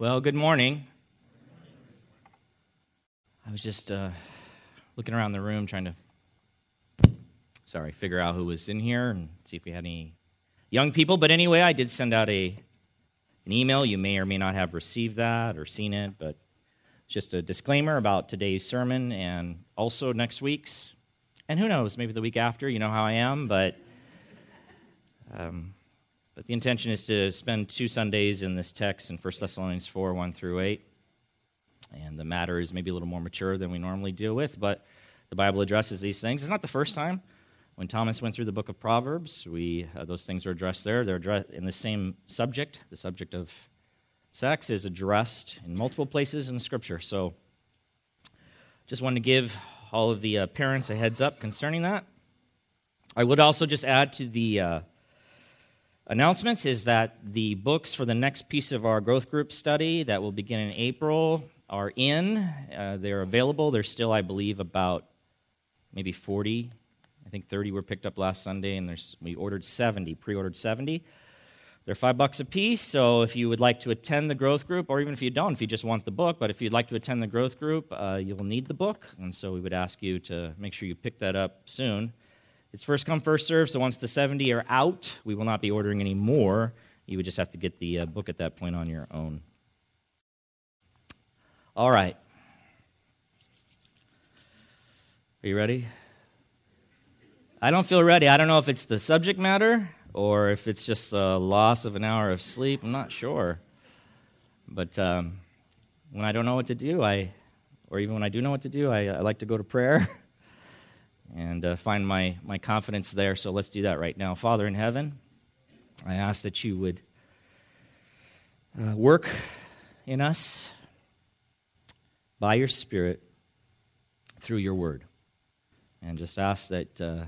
Well, good morning. I was just uh, looking around the room trying to, sorry, figure out who was in here and see if we had any young people. But anyway, I did send out a an email. You may or may not have received that or seen it, but just a disclaimer about today's sermon and also next week's. And who knows, maybe the week after. You know how I am, but. Um, but the intention is to spend two Sundays in this text in 1 Thessalonians 4 1 through 8. And the matter is maybe a little more mature than we normally deal with, but the Bible addresses these things. It's not the first time. When Thomas went through the book of Proverbs, we, uh, those things are addressed there. They're addressed in the same subject. The subject of sex is addressed in multiple places in the scripture. So just wanted to give all of the uh, parents a heads up concerning that. I would also just add to the. Uh, announcements is that the books for the next piece of our growth group study that will begin in April are in. Uh, they're available. There's still, I believe, about maybe 40. I think 30 were picked up last Sunday, and there's, we ordered 70, pre ordered 70. They're five bucks a piece, so if you would like to attend the growth group, or even if you don't, if you just want the book, but if you'd like to attend the growth group, uh, you'll need the book, and so we would ask you to make sure you pick that up soon. It's first come, first serve. So once the 70 are out, we will not be ordering any more. You would just have to get the uh, book at that point on your own. All right. Are you ready? I don't feel ready. I don't know if it's the subject matter or if it's just a loss of an hour of sleep. I'm not sure. But um, when I don't know what to do, I, or even when I do know what to do, I, I like to go to prayer. and uh, find my, my confidence there. So let's do that right now. Father in heaven, I ask that you would uh, work in us by your Spirit through your word. And just ask that, uh,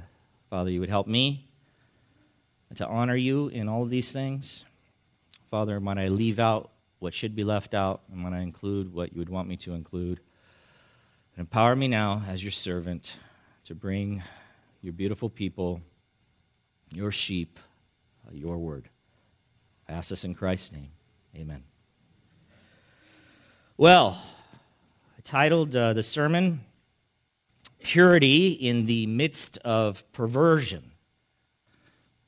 Father, you would help me to honor you in all of these things. Father, might I leave out what should be left out, and might I include what you would want me to include. And empower me now as your servant to bring your beautiful people, your sheep, uh, your word. I ask this in Christ's name. Amen. Well, I titled uh, the sermon Purity in the Midst of Perversion.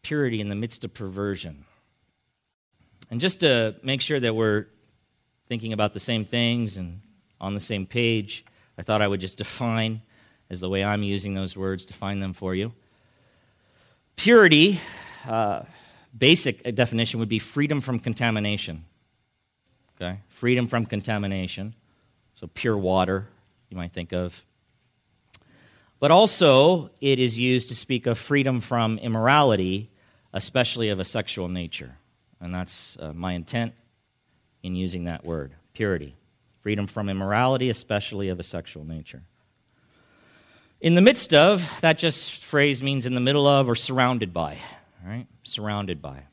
Purity in the midst of perversion. And just to make sure that we're thinking about the same things and on the same page, I thought I would just define is the way I'm using those words to find them for you. Purity, uh, basic definition would be freedom from contamination. Okay? Freedom from contamination. So, pure water, you might think of. But also, it is used to speak of freedom from immorality, especially of a sexual nature. And that's uh, my intent in using that word purity. Freedom from immorality, especially of a sexual nature. In the midst of, that just phrase means in the middle of or surrounded by, right? Surrounded by.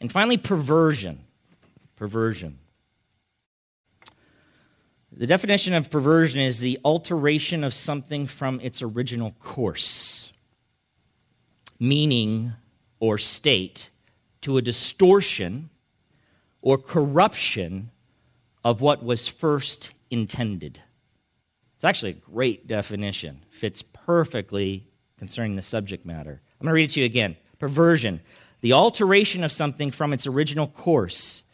And finally, perversion. Perversion. The definition of perversion is the alteration of something from its original course, meaning or state, to a distortion or corruption of what was first intended. Actually a great definition, fits perfectly concerning the subject matter. I'm going to read it to you again. Perversion, the alteration of something from its original course,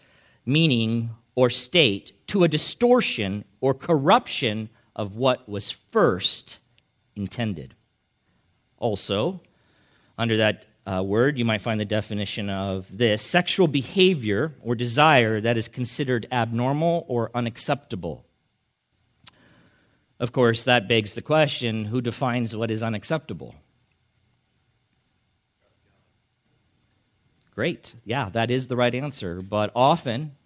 meaning, or state to a distortion or corruption of what was first intended. Also, under that uh, word, you might find the definition of this sexual behavior or desire that is considered abnormal or unacceptable. Of course, that begs the question who defines what is unacceptable? Great. Yeah, that is the right answer. But often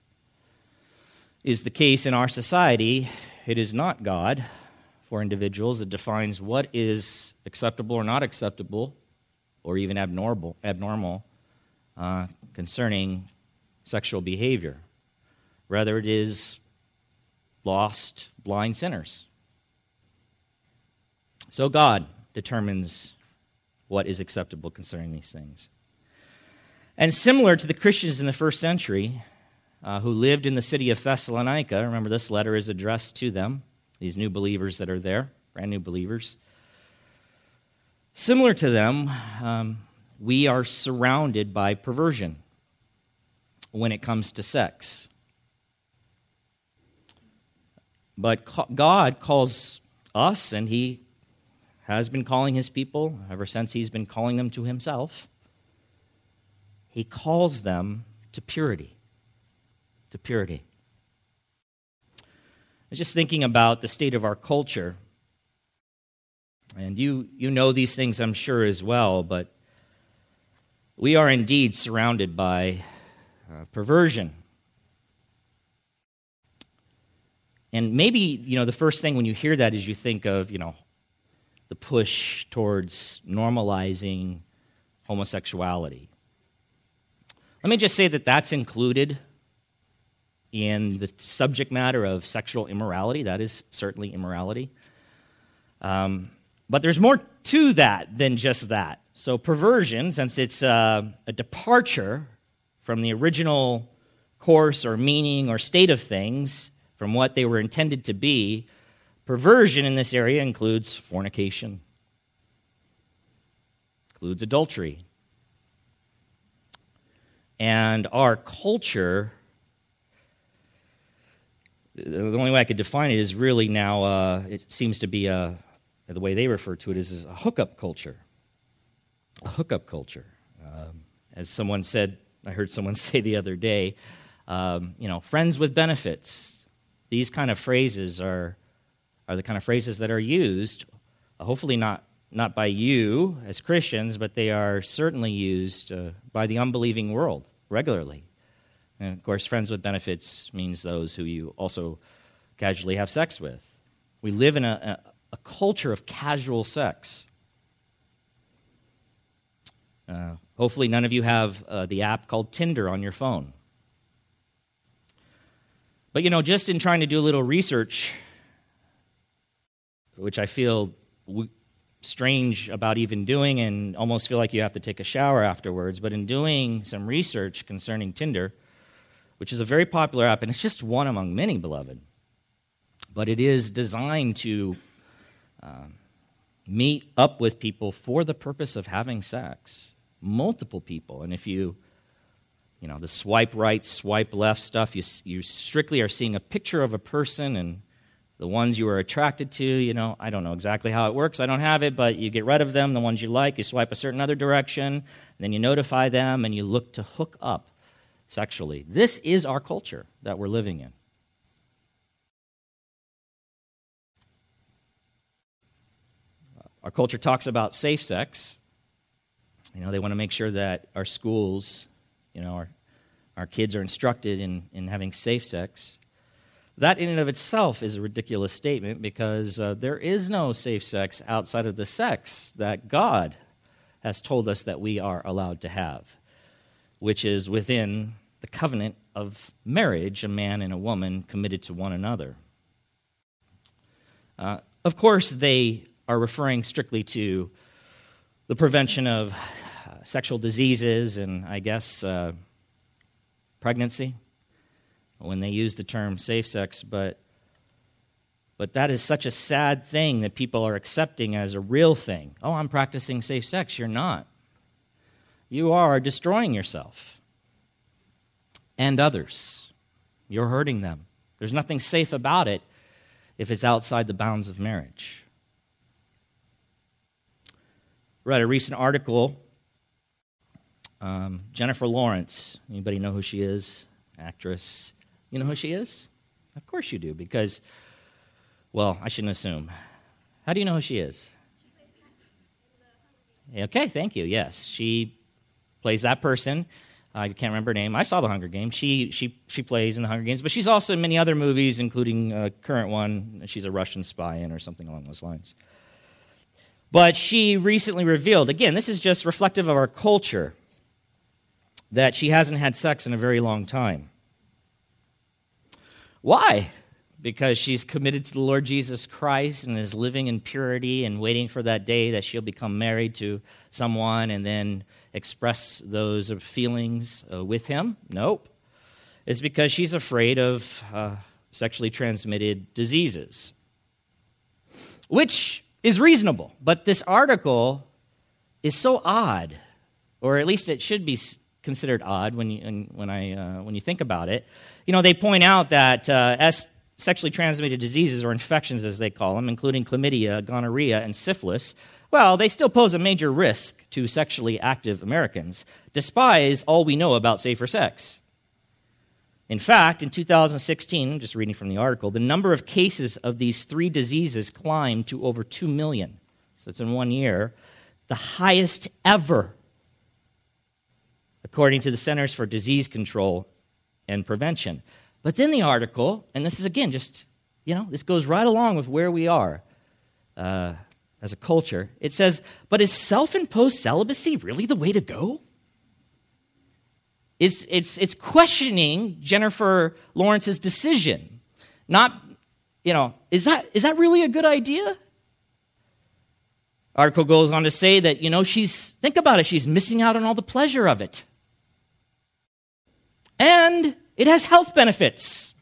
is the case in our society, it is not God for individuals that defines what is acceptable or not acceptable or even abnormal, abnormal uh, concerning sexual behavior. Rather, it is lost, blind sinners so God determines what is acceptable concerning these things. And similar to the Christians in the first century, uh, who lived in the city of Thessalonica. Remember, this letter is addressed to them, these new believers that are there, brand new believers. Similar to them, um, we are surrounded by perversion when it comes to sex. But God calls us, and He has been calling His people ever since He's been calling them to Himself. He calls them to purity. To purity. I was just thinking about the state of our culture. And you, you know these things, I'm sure, as well, but we are indeed surrounded by uh, perversion. And maybe, you know, the first thing when you hear that is you think of, you know, the push towards normalizing homosexuality. Let me just say that that's included in the subject matter of sexual immorality. That is certainly immorality. Um, but there's more to that than just that. So, perversion, since it's uh, a departure from the original course or meaning or state of things, from what they were intended to be, perversion in this area includes fornication, includes adultery, and our culture, the only way I could define it is really now, uh, it seems to be a, the way they refer to it is, is a hookup culture. A hookup culture. Um, as someone said, I heard someone say the other day, um, you know, friends with benefits. These kind of phrases are, are the kind of phrases that are used, hopefully not not by you as Christians, but they are certainly used uh, by the unbelieving world regularly. And of course, friends with benefits means those who you also casually have sex with. We live in a, a, a culture of casual sex. Uh, hopefully, none of you have uh, the app called Tinder on your phone. But you know, just in trying to do a little research, which I feel strange about even doing and almost feel like you have to take a shower afterwards. But in doing some research concerning Tinder, which is a very popular app, and it's just one among many, beloved, but it is designed to um, meet up with people for the purpose of having sex, multiple people. And if you you know the swipe right swipe left stuff you, you strictly are seeing a picture of a person and the ones you are attracted to, you know, I don't know exactly how it works. I don't have it, but you get rid of them. The ones you like, you swipe a certain other direction, then you notify them and you look to hook up sexually. This is our culture that we're living in. Our culture talks about safe sex. You know, they want to make sure that our schools, you know, our, our kids are instructed in, in having safe sex. That, in and of itself, is a ridiculous statement because uh, there is no safe sex outside of the sex that God has told us that we are allowed to have, which is within the covenant of marriage, a man and a woman committed to one another. Uh, of course, they are referring strictly to the prevention of uh, sexual diseases and, I guess, uh, pregnancy when they use the term safe sex, but but that is such a sad thing that people are accepting as a real thing. Oh, I'm practicing safe sex. You're not. You are destroying yourself and others. You're hurting them. There's nothing safe about it if it's outside the bounds of marriage. Read a recent article. Um, Jennifer Lawrence. Anybody know who she is? Actress. You know who she is? Of course you do, because, well, I shouldn't assume. How do you know who she is? Okay, thank you. Yes, she plays that person. I can't remember her name. I saw the Hunger Games. She she she plays in the Hunger Games, but she's also in many other movies, including a current one. She's a Russian spy in, or something along those lines. But she recently revealed again. This is just reflective of our culture that she hasn't had sex in a very long time. Why? Because she's committed to the Lord Jesus Christ and is living in purity and waiting for that day that she'll become married to someone and then express those feelings uh, with him? Nope. It's because she's afraid of uh, sexually transmitted diseases, which is reasonable. But this article is so odd, or at least it should be considered odd when you, when, I, uh, when you think about it. You know, they point out that uh, S- sexually transmitted diseases, or infections as they call them, including chlamydia, gonorrhea, and syphilis, well, they still pose a major risk to sexually active Americans, despite all we know about safer sex. In fact, in 2016, I'm just reading from the article, the number of cases of these three diseases climbed to over 2 million. So it's in one year, the highest ever, according to the Centers for Disease Control and Prevention. But then the article, and this is again just, you know, this goes right along with where we are uh, as a culture. It says, but is self imposed celibacy really the way to go? It's, it's, it's questioning Jennifer Lawrence's decision. Not, you know, is that, is that really a good idea? Article goes on to say that, you know, she's, think about it, she's missing out on all the pleasure of it. And it has health benefits.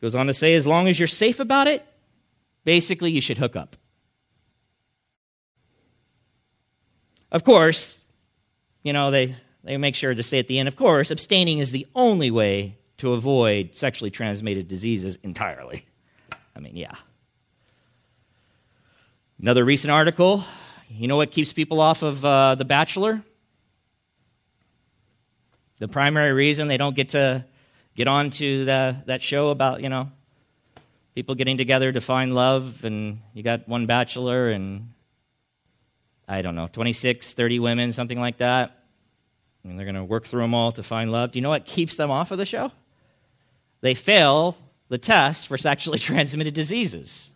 Goes on to say, as long as you're safe about it, basically you should hook up. Of course, you know, they, they make sure to say at the end, of course, abstaining is the only way to avoid sexually transmitted diseases entirely. I mean, yeah. Another recent article you know what keeps people off of uh, The Bachelor? The primary reason they don't get to get on to the, that show about, you know, people getting together to find love, and you got one bachelor and I don't know, 26, 30 women, something like that. And they're going to work through them all to find love. Do you know what keeps them off of the show? They fail the test for sexually transmitted diseases.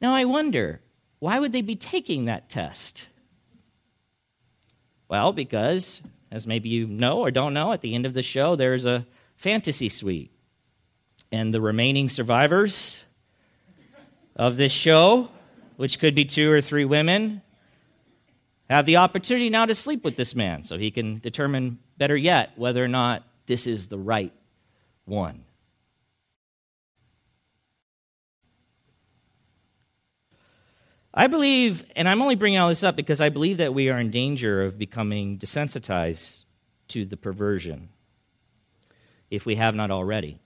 Now, I wonder, why would they be taking that test? Well, because, as maybe you know or don't know, at the end of the show, there's a fantasy suite. And the remaining survivors of this show which could be two or three women, have the opportunity now to sleep with this man so he can determine, better yet, whether or not this is the right one. I believe, and I'm only bringing all this up because I believe that we are in danger of becoming desensitized to the perversion if we have not already.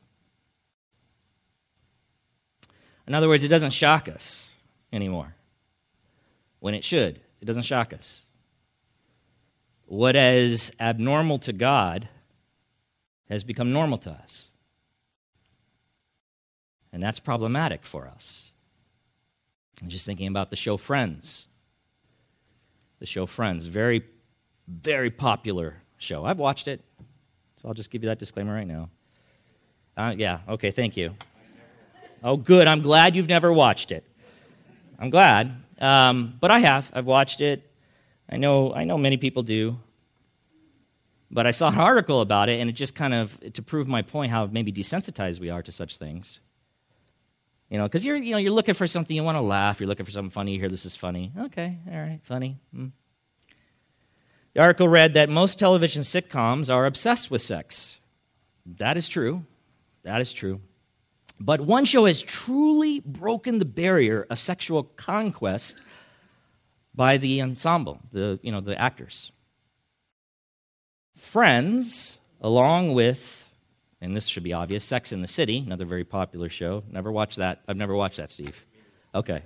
In other words, it doesn't shock us anymore when it should. It doesn't shock us. What is abnormal to God has become normal to us. And that's problematic for us. I'm just thinking about the show Friends. The show Friends, very, very popular show. I've watched it, so I'll just give you that disclaimer right now. Uh, yeah, okay, thank you. Oh, good. I'm glad you've never watched it. I'm glad. Um, but I have. I've watched it. I know, I know many people do. But I saw an article about it, and it just kind of, to prove my point, how maybe desensitized we are to such things. You know, because you're, you know, you're looking for something, you want to laugh, you're looking for something funny, you hear this is funny. Okay, all right, funny. Mm. The article read that most television sitcoms are obsessed with sex. That is true. That is true. But one show has truly broken the barrier of sexual conquest by the ensemble, the, you know, the actors. Friends, along with, and this should be obvious, Sex in the City, another very popular show. Never watched that. I've never watched that, Steve. Okay.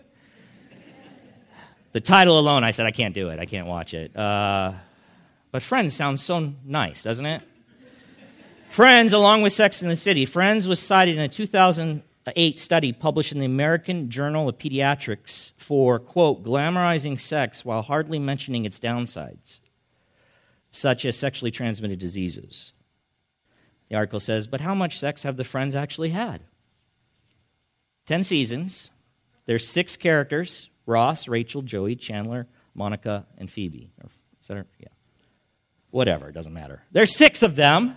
the title alone, I said I can't do it. I can't watch it. Uh, but Friends sounds so nice, doesn't it? Friends, along with Sex in the City, Friends was cited in a 2008 study published in the American Journal of Pediatrics for, quote, glamorizing sex while hardly mentioning its downsides, such as sexually transmitted diseases. The article says, but how much sex have the Friends actually had? Ten seasons. There's six characters Ross, Rachel, Joey, Chandler, Monica, and Phoebe. Or, yeah. Whatever, it doesn't matter. There's six of them.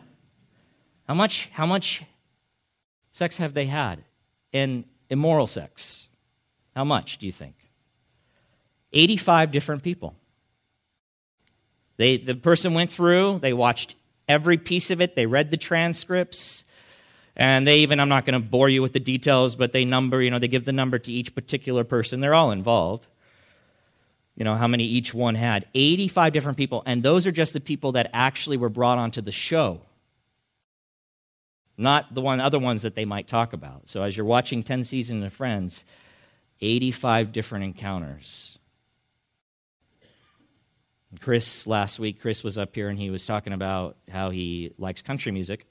How much, how much sex have they had? And immoral sex. How much do you think? 85 different people. They, the person went through, they watched every piece of it, they read the transcripts, and they even, I'm not going to bore you with the details, but they number, you know, they give the number to each particular person. They're all involved. You know, how many each one had. 85 different people, and those are just the people that actually were brought onto the show. Not the one, other ones that they might talk about. So as you're watching 10 Seasons of Friends, 85 different encounters. Chris, last week, Chris was up here and he was talking about how he likes country music.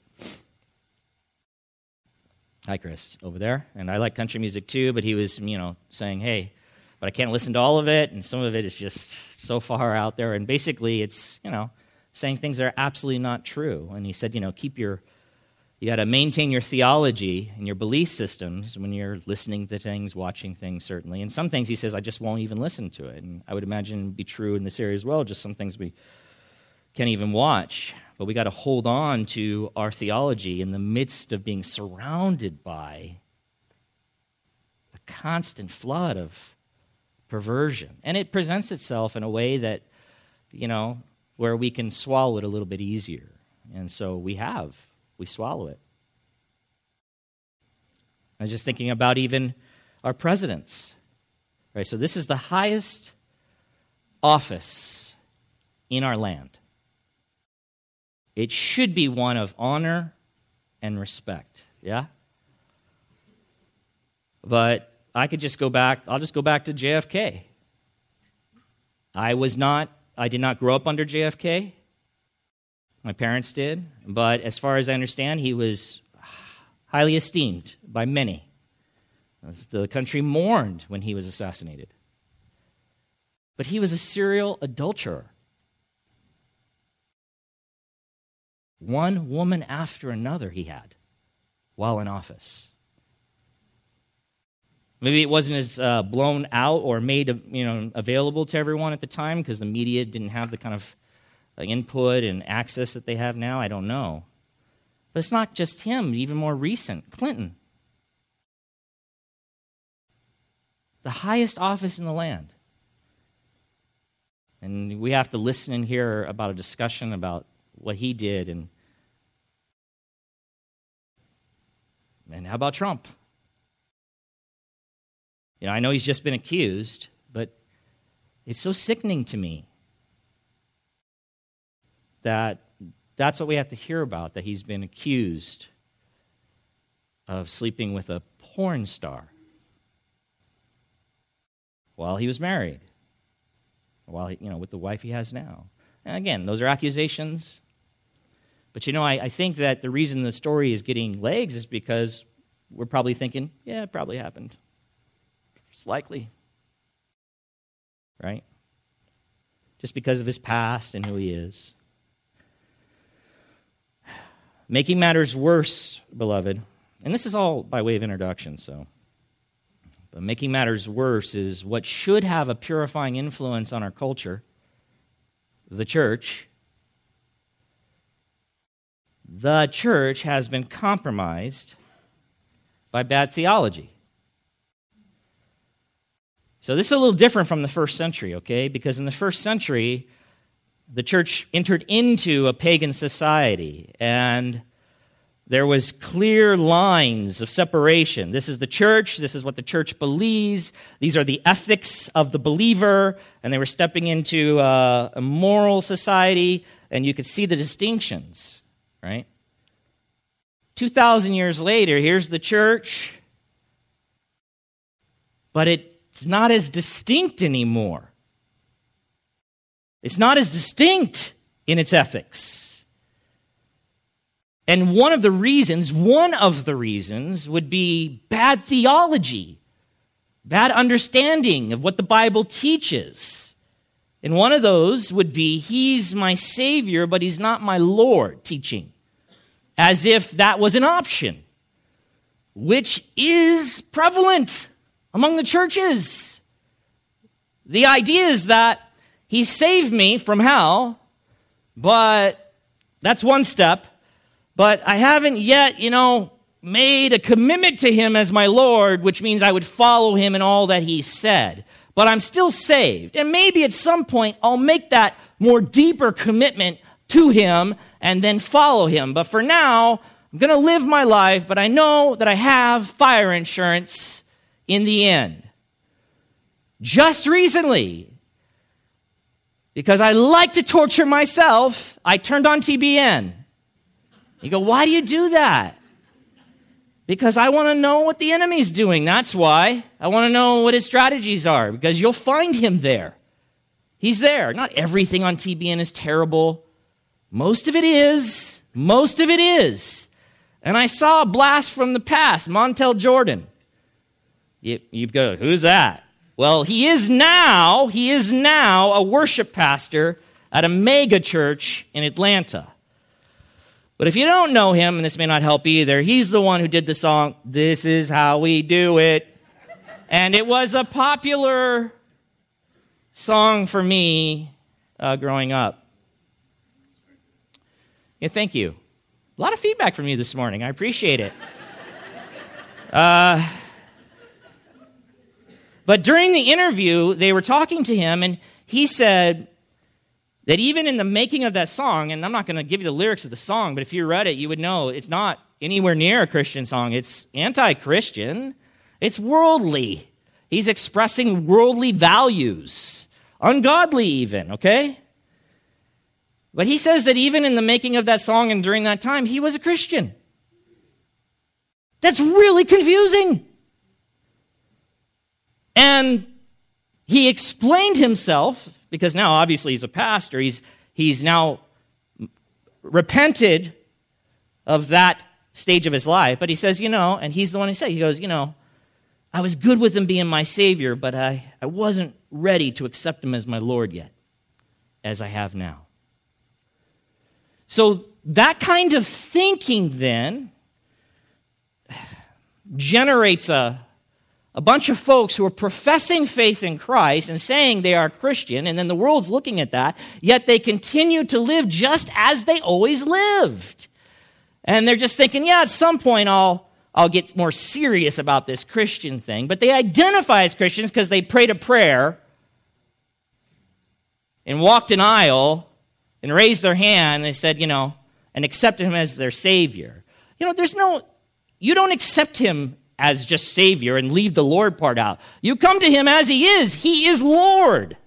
Hi, Chris, over there. And I like country music too, but he was, you know, saying, hey, but I can't listen to all of it, and some of it is just so far out there. And basically, it's, you know, saying things that are absolutely not true. And he said, you know, keep your you got to maintain your theology and your belief systems when you're listening to things, watching things, certainly. And some things he says, I just won't even listen to it. And I would imagine be true in this area as well. Just some things we can't even watch. But we got to hold on to our theology in the midst of being surrounded by a constant flood of perversion. And it presents itself in a way that, you know, where we can swallow it a little bit easier. And so we have we swallow it. I was just thinking about even our presidents. Right, so this is the highest office in our land. It should be one of honor and respect. Yeah? But I could just go back, I'll just go back to JFK. I was not, I did not grow up under JFK. My parents did. But as far as I understand, he was highly esteemed by many. The country mourned when he was assassinated. But he was a serial adulterer. One woman after another he had while in office. Maybe it wasn't as uh, blown out or made you know, available to everyone at the time because the media didn't have the kind of input and access that they have now? I don't know. But it's not just him, even more recent Clinton. The highest office in the land. And we have to listen and hear about a discussion about what he did and and how about Trump? You know, I know he's just been accused, but it's so sickening to me that that's what we have to hear about that he's been accused of sleeping with a porn star while he was married, while he, you know, with the wife he has now. And again, those are accusations. But you know, I, I think that the reason the story is getting legs is because we're probably thinking, yeah, it probably happened. It's likely. Right? Just because of his past and who he is. Making matters worse, beloved, and this is all by way of introduction, so. But making matters worse is what should have a purifying influence on our culture, the church. The church has been compromised by bad theology. So, this is a little different from the first century, okay? Because in the first century, the church entered into a pagan society and there was clear lines of separation. This is the church this is what the church believes these are the ethics of the believer and they were stepping into a, a moral society and you could see the distinctions right? 2000 years later here's the church but it's not as distinct anymore it's not as distinct in its ethics. And one of the reasons, one of the reasons would be bad theology, bad understanding of what the Bible teaches. And one of those would be, He's my Savior, but He's not my Lord, teaching. As if that was an option, which is prevalent among the churches. The idea is that he saved me from hell, but that's one step. But I haven't yet, you know, made a commitment to him as my Lord, which means I would follow him in all that he said. But I'm still saved. And maybe at some point I'll make that more deeper commitment to Him and then follow Him. But for now, I'm going to live my life, but I know that I have fire insurance in the end. Just recently, because I like to torture myself, I turned on TBN. You go, why do you do that? Because I want to know what the enemy's doing. That's why. I want to know what his strategies are, because you'll find him there. He's there. Not everything on TBN is terrible. Most of it is. Most of it is. And I saw a blast from the past, Montell Jordan. You, you go, who's that? Well, he is now, he is now a worship pastor at a mega church in Atlanta. But if you don't know him, and this may not help either, he's the one who did the song, This Is How We Do It. And it was a popular song for me uh, growing up. Yeah, thank you. A lot of feedback from you this morning. I appreciate it. Uh, but during the interview, they were talking to him, and he said, that even in the making of that song, and I'm not going to give you the lyrics of the song, but if you read it, you would know it's not anywhere near a Christian song. It's anti Christian, it's worldly. He's expressing worldly values, ungodly even, okay? But he says that even in the making of that song and during that time, he was a Christian. That's really confusing. And he explained himself because now obviously he's a pastor. He's, he's now repented of that stage of his life. But he says, you know, and he's the one who said, he goes, you know, I was good with him being my Savior, but I, I wasn't ready to accept him as my Lord yet, as I have now. So that kind of thinking then generates a, a bunch of folks who are professing faith in Christ and saying they are Christian, and then the world's looking at that, yet they continue to live just as they always lived. And they're just thinking, yeah, at some point I'll, I'll get more serious about this Christian thing. But they identify as Christians because they prayed a prayer and walked an aisle and raised their hand and they said, you know, and accepted him as their Savior. You know, there's no, you don't accept him as just Savior and leave the Lord part out. You come to Him as He is. He is Lord.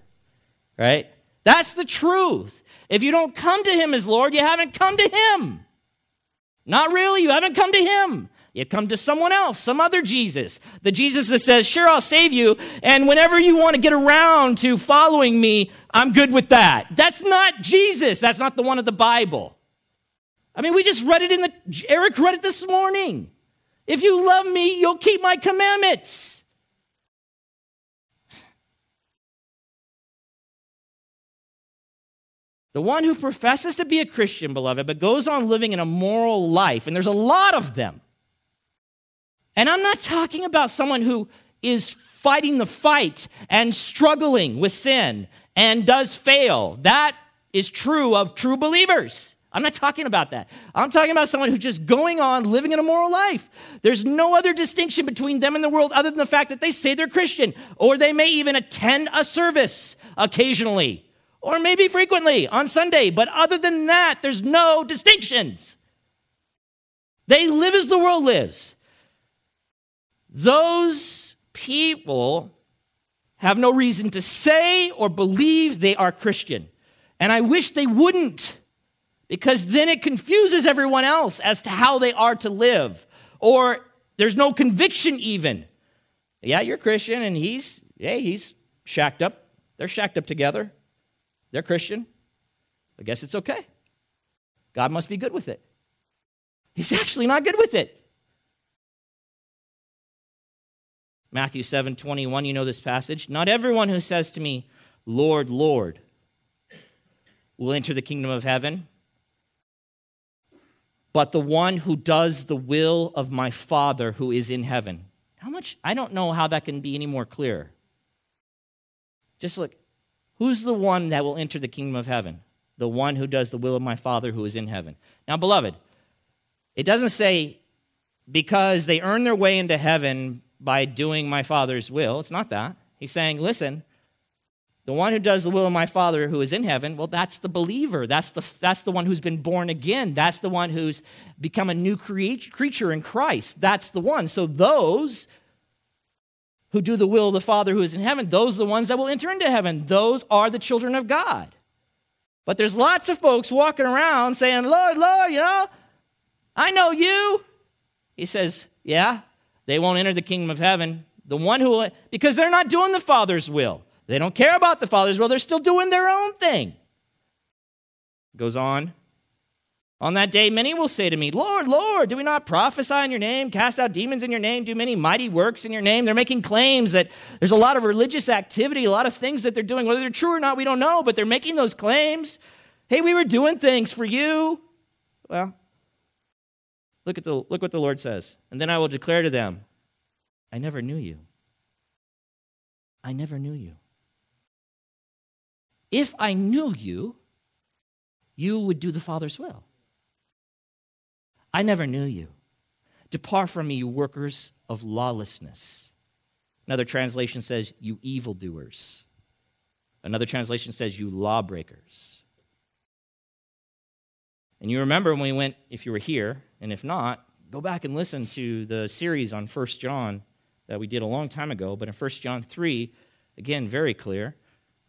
Right? That's the truth. If you don't come to Him as Lord, you haven't come to Him. Not really. You haven't come to Him. You come to someone else, some other Jesus. The Jesus that says, Sure, I'll save you. And whenever you want to get around to following me, I'm good with that. That's not Jesus. That's not the one of the Bible. I mean, we just read it in the, Eric read it this morning. If you love me, you'll keep my commandments. The one who professes to be a Christian, beloved, but goes on living an immoral life, and there's a lot of them. And I'm not talking about someone who is fighting the fight and struggling with sin and does fail. That is true of true believers. I'm not talking about that. I'm talking about someone who's just going on living an immoral life. There's no other distinction between them and the world other than the fact that they say they're Christian, or they may even attend a service occasionally, or maybe frequently on Sunday. But other than that, there's no distinctions. They live as the world lives. Those people have no reason to say or believe they are Christian. And I wish they wouldn't because then it confuses everyone else as to how they are to live. Or there's no conviction even. Yeah, you're Christian, and he's, yeah, he's shacked up. They're shacked up together. They're Christian. I guess it's okay. God must be good with it. He's actually not good with it. Matthew 7 21, you know this passage. Not everyone who says to me, Lord, Lord, will enter the kingdom of heaven, but the one who does the will of my Father who is in heaven. How much? I don't know how that can be any more clear. Just look, who's the one that will enter the kingdom of heaven? The one who does the will of my Father who is in heaven. Now, beloved, it doesn't say because they earn their way into heaven by doing my Father's will. It's not that. He's saying, listen, The one who does the will of my Father who is in heaven, well, that's the believer. That's the, that's the one who's been born again. That's the one who's become a new creature in Christ. That's the one. So those who do the will of the Father who is in heaven, those are the ones that will enter into heaven. Those are the children of God. But there's lots of folks walking around saying, Lord, Lord, you know, I know you. He says, Yeah, they won't enter the kingdom of heaven. The one who, because they're not doing the Father's will. They don't care about the Father's will, they're still doing their own thing. Goes on. On that day, many will say to me, Lord, Lord, do we not prophesy in your name, cast out demons in your name, do many mighty works in your name? They're making claims that there's a lot of religious activity, a lot of things that they're doing. Whether they're true or not, we don't know, but they're making those claims. Hey, we were doing things for you. Well, look, at the, look what the Lord says. And then I will declare to them, I never knew you. I never knew you. If I knew you, you would do the Father's will. I never knew you. Depart from me, you workers of lawlessness. Another translation says, you evildoers. Another translation says, you lawbreakers. And you remember when we went, if you were here, and if not, go back and listen to the series on 1 John that we did a long time ago. But in 1 John 3, again, very clear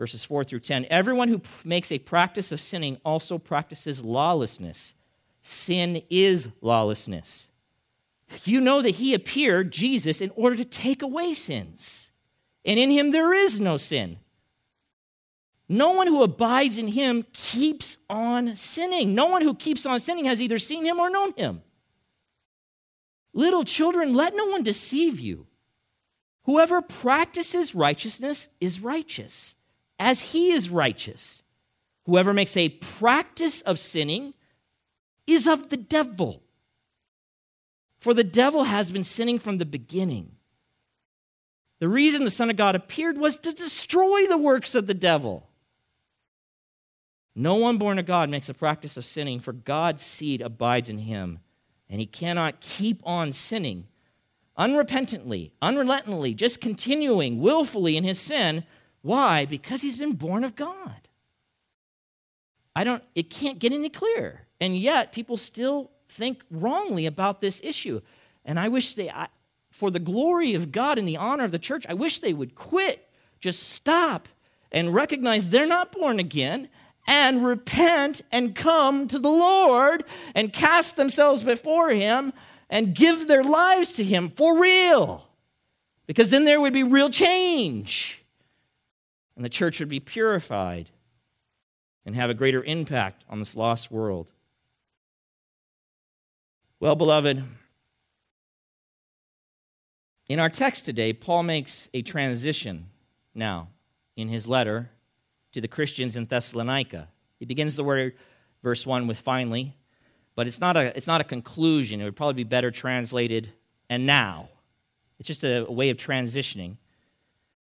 verses 4 through 10. Everyone who makes a practice of sinning also practices lawlessness. Sin is lawlessness. You know that he appeared, Jesus, in order to take away sins. And in him there is no sin. No one who abides in him keeps on sinning. No one who keeps on sinning has either seen him or known him. Little children, let no one deceive you. Whoever practices righteousness is righteous as he is righteous. Whoever makes a practice of sinning is of the devil. For the devil has been sinning from the beginning. The reason the Son of God appeared was to destroy the works of the devil. No one born of God makes a practice of sinning, for God's seed abides in him, and he cannot keep on sinning unrepentantly, unrelentingly, just continuing willfully in his sin why? Because he's been born of God. I don't, it can't get any clearer. And yet, people still think wrongly about this issue. And I wish they, I, for the glory of God and the honor of the church, I wish they would quit, just stop and recognize they're not born again and repent and come to the Lord and cast themselves before Him and give their lives to Him for real. Because then there would be real change and the church would be purified and have a greater impact on this lost world. Well, beloved, in our text today, Paul makes a transition now in his letter to the Christians in Thessalonica. He begins the word, verse 1, with finally, but it's not a, it's not a conclusion. It would probably be better translated, and now. It's just a, a way of transitioning.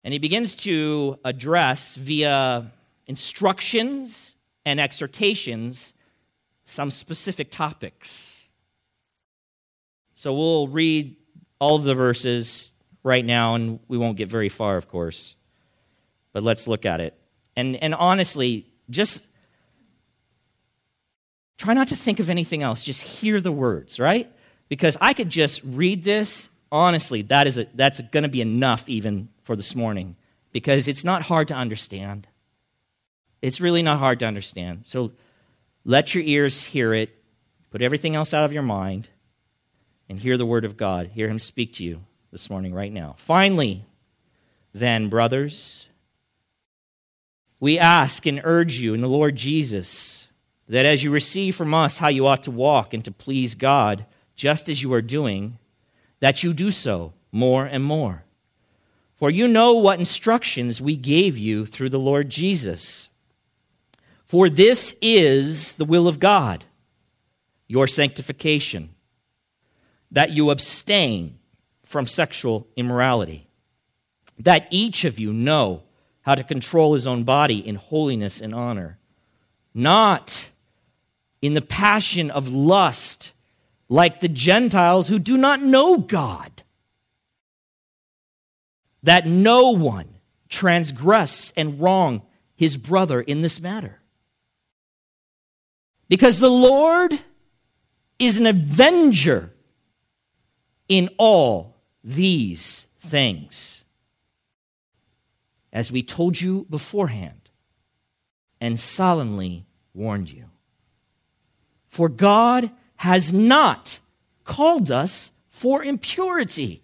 And he begins to address via instructions and exhortations some specific topics. So we'll read all of the verses right now, and we won't get very far, of course. But let's look at it. And, and honestly, just try not to think of anything else. Just hear the words, right? Because I could just read this. Honestly, that is a, that's going to be enough even for this morning because it's not hard to understand. It's really not hard to understand. So let your ears hear it, put everything else out of your mind, and hear the word of God. Hear him speak to you this morning, right now. Finally, then, brothers, we ask and urge you in the Lord Jesus that as you receive from us how you ought to walk and to please God, just as you are doing, that you do so more and more for you know what instructions we gave you through the Lord Jesus. For this is the will of God, your sanctification, that you abstain from sexual immorality, that each of you know how to control his own body in holiness and honor, not in the passion of lust like the Gentiles who do not know God that no one transgress and wrong his brother in this matter. Because the Lord is an avenger in all these things. As we told you beforehand and solemnly warned you. For God has not called us for impurity,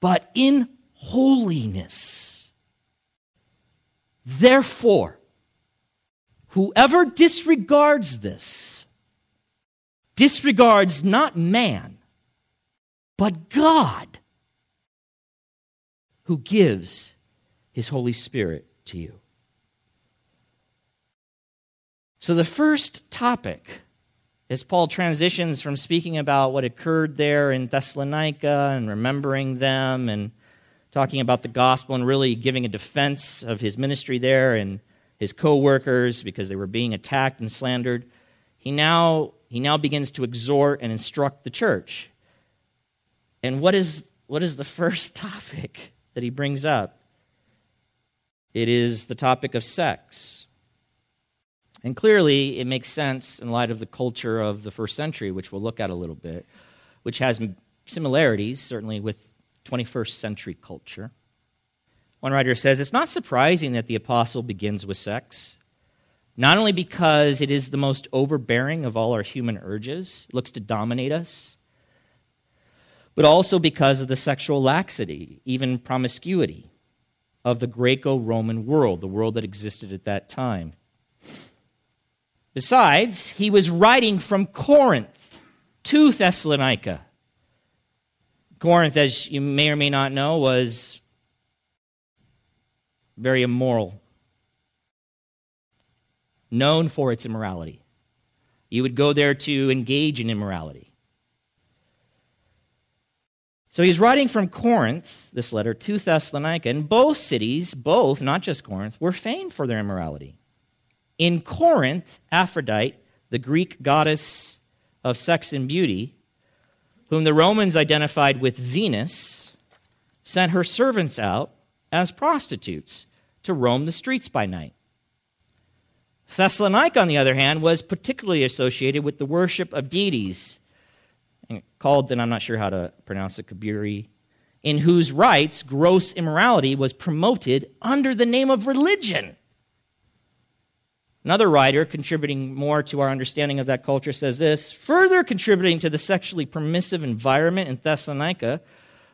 but in holiness. Therefore, whoever disregards this disregards not man, but God, who gives his Holy Spirit to you. So, the first topic, as Paul transitions from speaking about what occurred there in Thessalonica and remembering them and talking about the gospel and really giving a defense of his ministry there and his co workers because they were being attacked and slandered, he now, he now begins to exhort and instruct the church. And what is, what is the first topic that he brings up? It is the topic of sex. And clearly, it makes sense in light of the culture of the first century, which we'll look at a little bit, which has similarities, certainly, with 21st century culture. One writer says it's not surprising that the apostle begins with sex, not only because it is the most overbearing of all our human urges, looks to dominate us, but also because of the sexual laxity, even promiscuity, of the Greco Roman world, the world that existed at that time. Besides, he was writing from Corinth to Thessalonica. Corinth, as you may or may not know, was very immoral, known for its immorality. You would go there to engage in immorality. So he's writing from Corinth, this letter, to Thessalonica, and both cities, both, not just Corinth, were famed for their immorality. In Corinth, Aphrodite, the Greek goddess of sex and beauty, whom the Romans identified with Venus, sent her servants out as prostitutes to roam the streets by night. Thessalonica, on the other hand, was particularly associated with the worship of deities called, then I'm not sure how to pronounce it, Kabiri, in whose rites gross immorality was promoted under the name of religion. Another writer, contributing more to our understanding of that culture, says this Further contributing to the sexually permissive environment in Thessalonica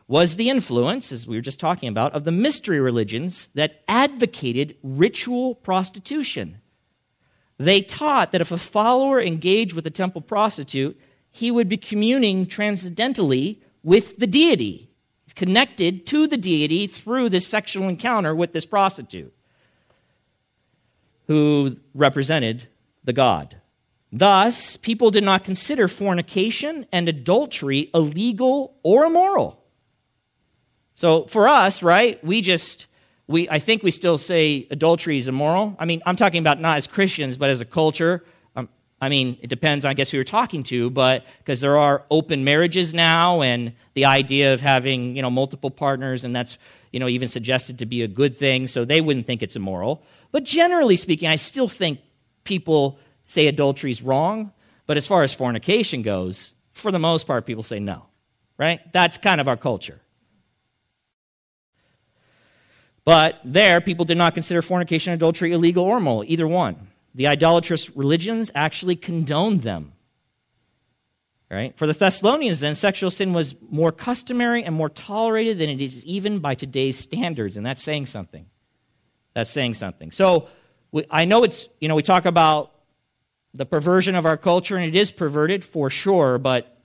was the influence, as we were just talking about, of the mystery religions that advocated ritual prostitution. They taught that if a follower engaged with a temple prostitute, he would be communing transcendentally with the deity. He's connected to the deity through this sexual encounter with this prostitute who represented the god. Thus, people did not consider fornication and adultery illegal or immoral. So for us, right, we just we I think we still say adultery is immoral. I mean, I'm talking about not as Christians, but as a culture. Um, I mean, it depends, I guess, who you're talking to, but because there are open marriages now, and the idea of having, you know, multiple partners, and that's, you know, even suggested to be a good thing, so they wouldn't think it's immoral. But generally speaking, I still think people say adultery is wrong, but as far as fornication goes, for the most part, people say no, right? That's kind of our culture. But there, people did not consider fornication and adultery illegal or moral, either one. The idolatrous religions actually condoned them. Right? For the Thessalonians, then, sexual sin was more customary and more tolerated than it is even by today's standards, and that's saying something. That's saying something. So we, I know it's, you know, we talk about the perversion of our culture, and it is perverted for sure, but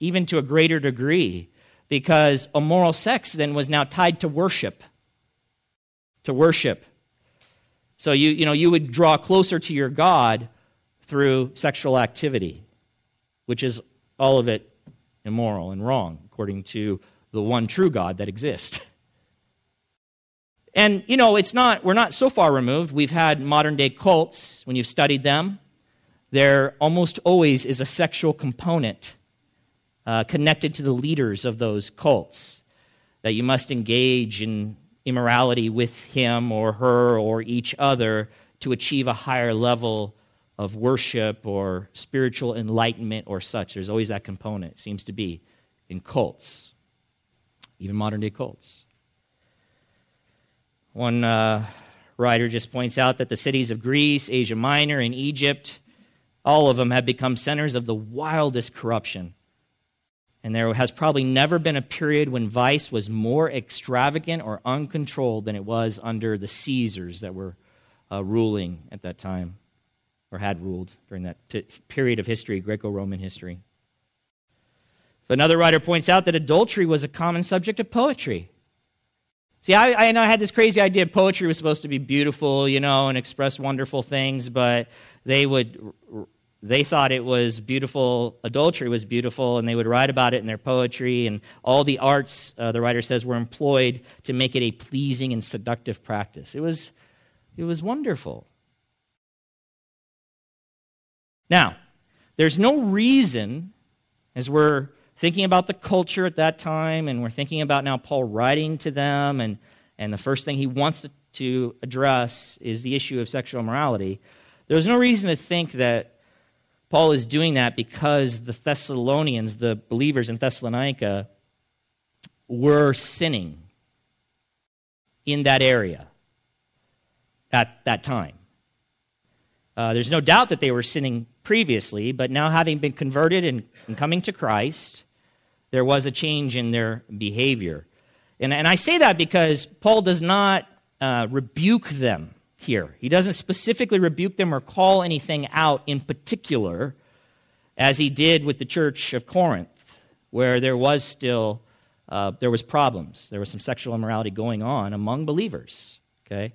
even to a greater degree, because immoral sex then was now tied to worship. To worship. So you, you know, you would draw closer to your God through sexual activity, which is all of it immoral and wrong, according to the one true God that exists. And, you know, it's not, we're not so far removed. We've had modern day cults, when you've studied them, there almost always is a sexual component uh, connected to the leaders of those cults. that you must engage in immorality with him or her or each other to achieve a higher level of worship or spiritual enlightenment or such. There's always that component, seems to be, in cults, even modern day cults. One uh, writer just points out that the cities of Greece, Asia Minor, and Egypt, all of them have become centers of the wildest corruption. And there has probably never been a period when vice was more extravagant or uncontrolled than it was under the Caesars that were uh, ruling at that time, or had ruled during that p- period of history, Greco Roman history. Another writer points out that adultery was a common subject of poetry. See, I, I know I had this crazy idea poetry was supposed to be beautiful, you know, and express wonderful things, but they would they thought it was beautiful adultery was beautiful and they would write about it in their poetry and all the arts uh, the writer says were employed to make it a pleasing and seductive practice it was it was wonderful. Now, there's no reason, as we're thinking about the culture at that time, and we're thinking about now Paul writing to them, and, and the first thing he wants to, to address is the issue of sexual immorality. There's no reason to think that Paul is doing that because the Thessalonians, the believers in Thessalonica, were sinning in that area at that time. Uh, there's no doubt that they were sinning previously, but now having been converted and, and coming to Christ, there was a change in their behavior. And, and I say that because Paul does not uh, rebuke them here. He doesn't specifically rebuke them or call anything out in particular, as he did with the church of Corinth, where there was still uh, there was problems. There was some sexual immorality going on among believers. Okay,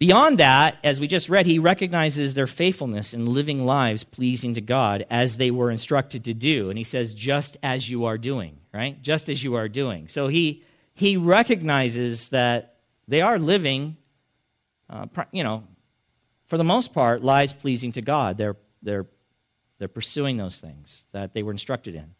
Beyond that, as we just read, he recognizes their faithfulness in living lives pleasing to God as they were instructed to do. And he says, just as you are doing, right? Just as you are doing. So he, he recognizes that they are living, uh, you know, for the most part, lives pleasing to God. They're, they're, they're pursuing those things that they were instructed in.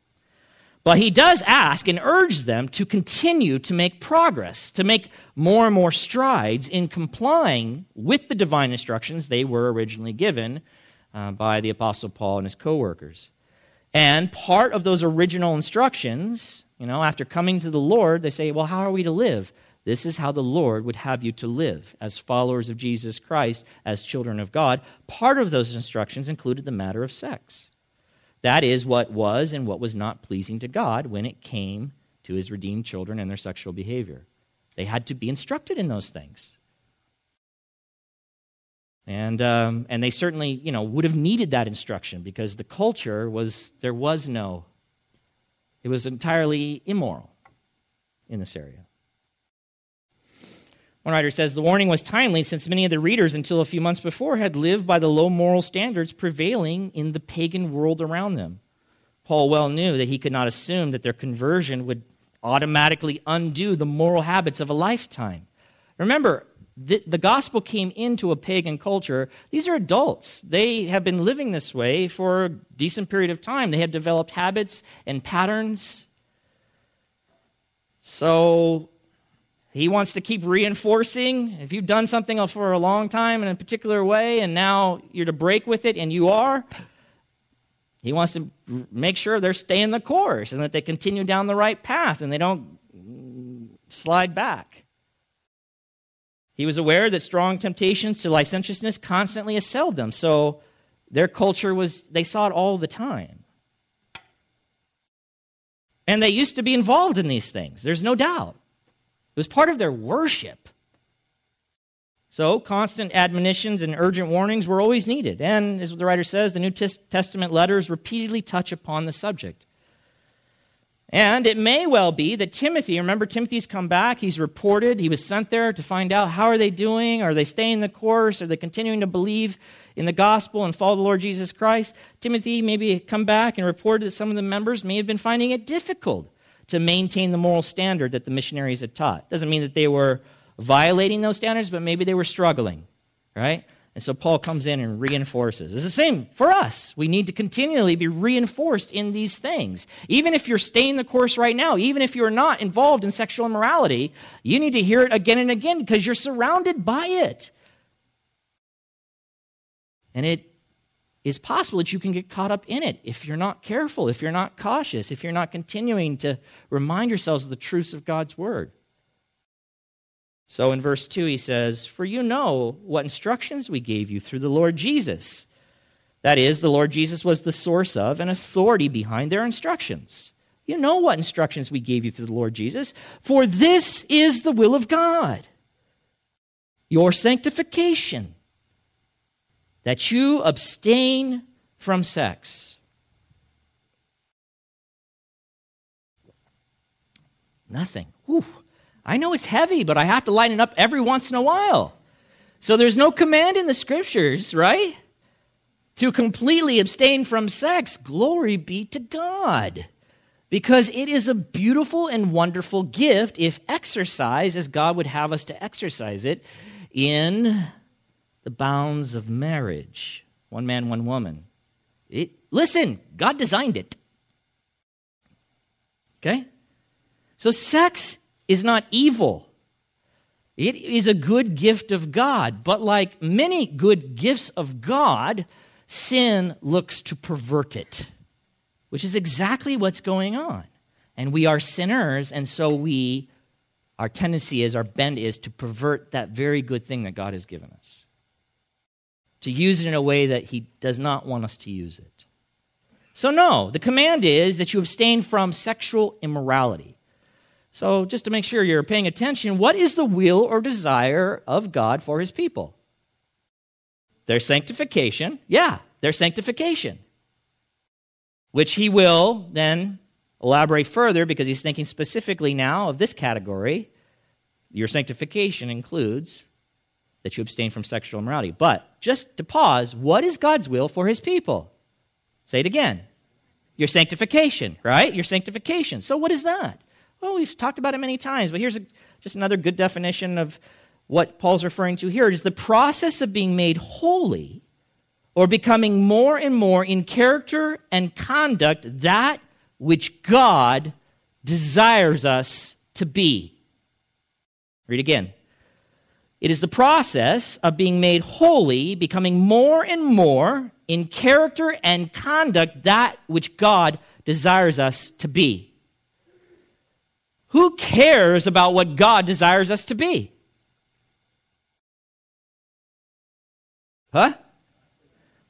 But he does ask and urge them to continue to make progress, to make more and more strides in complying with the divine instructions they were originally given uh, by the Apostle Paul and his co workers. And part of those original instructions, you know, after coming to the Lord, they say, well, how are we to live? This is how the Lord would have you to live as followers of Jesus Christ, as children of God. Part of those instructions included the matter of sex. That is what was and what was not pleasing to God when it came to his redeemed children and their sexual behavior. They had to be instructed in those things. And, um, and they certainly, you know, would have needed that instruction because the culture was, there was no, it was entirely immoral in this area. One writer says the warning was timely since many of the readers, until a few months before, had lived by the low moral standards prevailing in the pagan world around them. Paul well knew that he could not assume that their conversion would automatically undo the moral habits of a lifetime. Remember, the, the, gospel came into a pagan culture. These are adults. They have been living this way for a decent period of time. They have developed habits and patterns. So he wants to keep reinforcing. If you've done something for a long time in a particular way and now you're to break with it, and you are, he wants to make sure they're staying the course and that they continue down the right path and they don't slide back. He was aware that strong temptations to licentiousness constantly assailed them. So their culture was, they saw it all the time. And they used to be involved in these things, there's no doubt. Was part of their worship. So, constant admonitions and urgent warnings were always needed. And, as the writer says, the New Testament letters repeatedly touch upon the subject. And it may well be that Timothy, remember Timothy's come back, he's reported, he was sent there to find out how are they doing? Are they staying the course? Are they continuing to believe in the gospel and follow the Lord Jesus Christ? Timothy maybe come back and reported that some of the members may have been finding it difficult to maintain the moral standard that the missionaries had taught. Doesn't mean that they were violating those standards, but maybe they were struggling, right? And so Paul comes in and reinforces. It's the same for us. We need to continually be reinforced in these things. Even if you're staying the course right now, even if you're not involved in sexual immorality, you need to hear it again and again because you're surrounded by it. And it is possible that you can get caught up in it if you're not careful, if you're not cautious, if you're not continuing to remind yourselves of the truths of God's word. So in verse 2, he says, For you know what instructions we gave you through the Lord Jesus. That is, the Lord Jesus was the source of and authority behind their instructions. You know what instructions we gave you through the Lord Jesus. For this is the will of God your sanctification, that you abstain from sex. Nothing. Whew. I know it's heavy, but I have to lighten it up every once in a while. So there's no command in the scriptures, right? To completely abstain from sex. Glory be to God. Because it is a beautiful and wonderful gift if exercised as God would have us to exercise it in the bounds of marriage. One man, one woman. It, listen, God designed it. Okay? So sex is not evil. It is a good gift of God, but like many good gifts of God, sin looks to pervert it, which is exactly what's going on. And we are sinners, and so we, our tendency is, our bend is to pervert that very good thing that God has given us, to use it in a way that He does not want us to use it. So, no, the command is that you abstain from sexual immorality. So, just to make sure you're paying attention, what is the will or desire of God for his people? Their sanctification. Yeah, their sanctification. Which he will then elaborate further because he's thinking specifically now of this category. Your sanctification includes that you abstain from sexual immorality. But just to pause, what is God's will for his people? Say it again. Your sanctification, right? Your sanctification. So, what is that? Well, we've talked about it many times, but here's a, just another good definition of what Paul's referring to here. Is the process of being made holy or becoming more and more in character and conduct that which God desires us to be. Read again. It is the process of being made holy, becoming more and more in character and conduct that which God desires us to be. Who cares about what God desires us to be? Huh?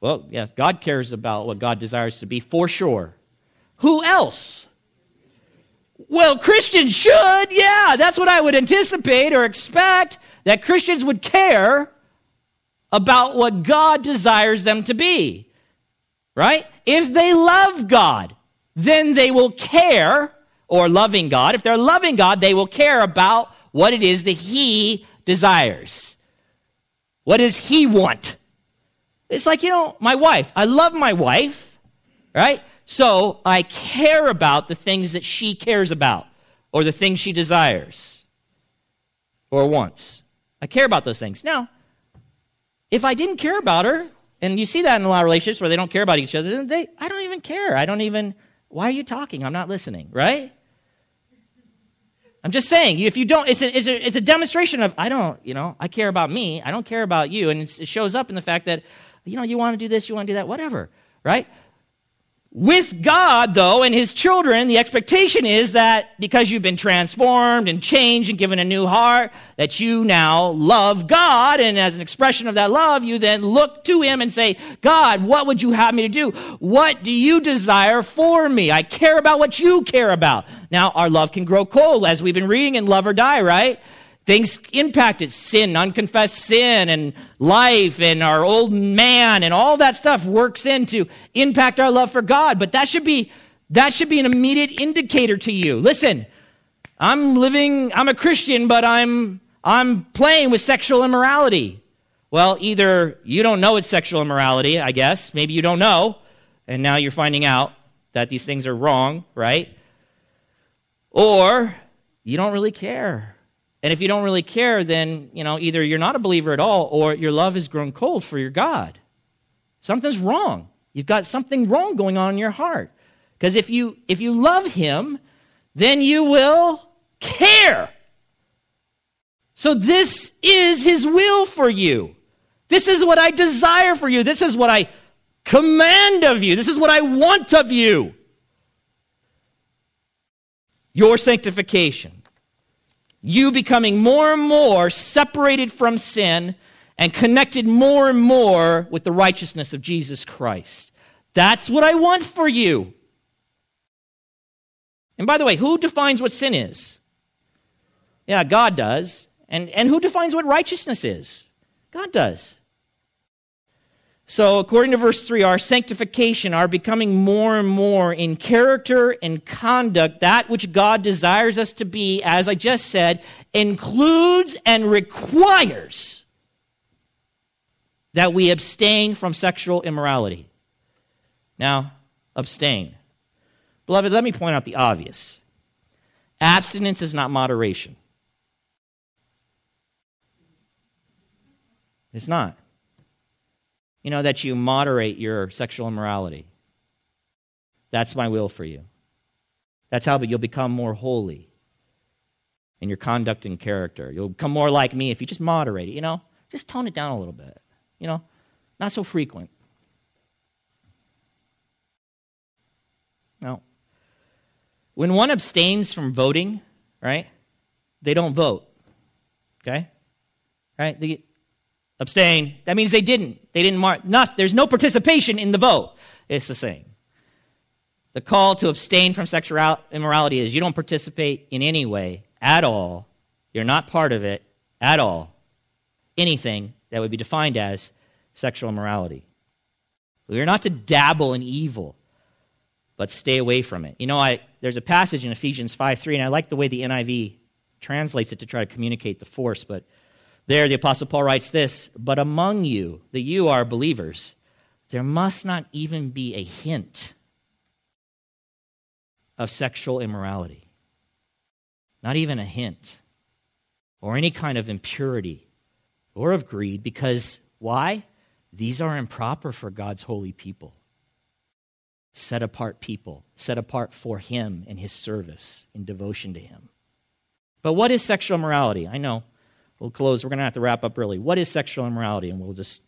Well, yes, God cares about what God desires to be for sure. Who else? Well, Christians should, yeah, that's what I would anticipate or expect that Christians would care about what God desires them to be. Right? If they love God, then they will care or loving God, if they're loving God, they will care about what it is that He desires. What does He want? It's like, you know, my wife. I love my wife, right? So I care about the things that she cares about or the things she desires or wants. I care about those things. Now, if I didn't care about her, and you see that in a lot of relationships where they don't care about each other, they, I don't even care. I don't even, why are you talking? I'm not listening, right? I'm just saying, if you don't, it's a, it's a, it's a demonstration of, I don't, you know, I care about me, I don't care about you. And it shows up in the fact that, you know, you want to do this, you want to do that, whatever, right? With God, though, and His children, the expectation is that because you've been transformed and changed and given a new heart, that you now love God. And as an expression of that love, you then look to Him and say, God, what would you have me to do? What do you desire for me? I care about what you care about. Now, our love can grow cold, as we've been reading in Love or Die, right? Things impacted sin, unconfessed sin, and life, and our old man, and all that stuff works in to impact our love for God. But that should be that should be an immediate indicator to you. Listen, I'm living, I'm a Christian, but I'm I'm playing with sexual immorality. Well, either you don't know it's sexual immorality, I guess. Maybe you don't know, and now you're finding out that these things are wrong, right? Or you don't really care And if you don't really care, then, you know, either you're not a believer at all or your love has grown cold for your God. Something's wrong. You've got something wrong going on in your heart. Because if you if you love him, then you will care. So this is his will for you. This is what I desire for you. This is what I command of you. This is what I want of you. Your sanctification. You becoming more and more separated from sin and connected more and more with the righteousness of Jesus Christ. That's what I want for you. And by the way, who defines what sin is? Yeah, God does. And, and who defines what righteousness is? God does. So, according to verse 3, our sanctification, our becoming more and more in character and conduct, that which God desires us to be, as I just said, includes and requires that we abstain from sexual immorality. Now, abstain. Beloved, let me point out the obvious abstinence is not moderation. It's not you know, that you moderate your sexual immorality. That's my will for you. That's how you'll become more holy in your conduct and character. You'll become more like me if you just moderate it, you know? Just tone it down a little bit, you know? Not so frequent. No. When one abstains from voting, right, they don't vote. Okay? Right? They, abstain. That means they didn't. They didn't mark. Not, there's no participation in the vote. It's the same. The call to abstain from sexual immorality is you don't participate in any way at all. You're not part of it at all. Anything that would be defined as sexual immorality. We're not to dabble in evil, but stay away from it. You know, I, there's a passage in Ephesians 5 3, and I like the way the NIV translates it to try to communicate the force, but there, the Apostle Paul writes this But among you, that you are believers, there must not even be a hint of sexual immorality. Not even a hint. Or any kind of impurity or of greed, because why? These are improper for God's holy people. Set apart people, set apart for Him and His service in devotion to Him. But what is sexual morality? I know We'll close. We're going to have to wrap up early. What is sexual immorality? And we'll just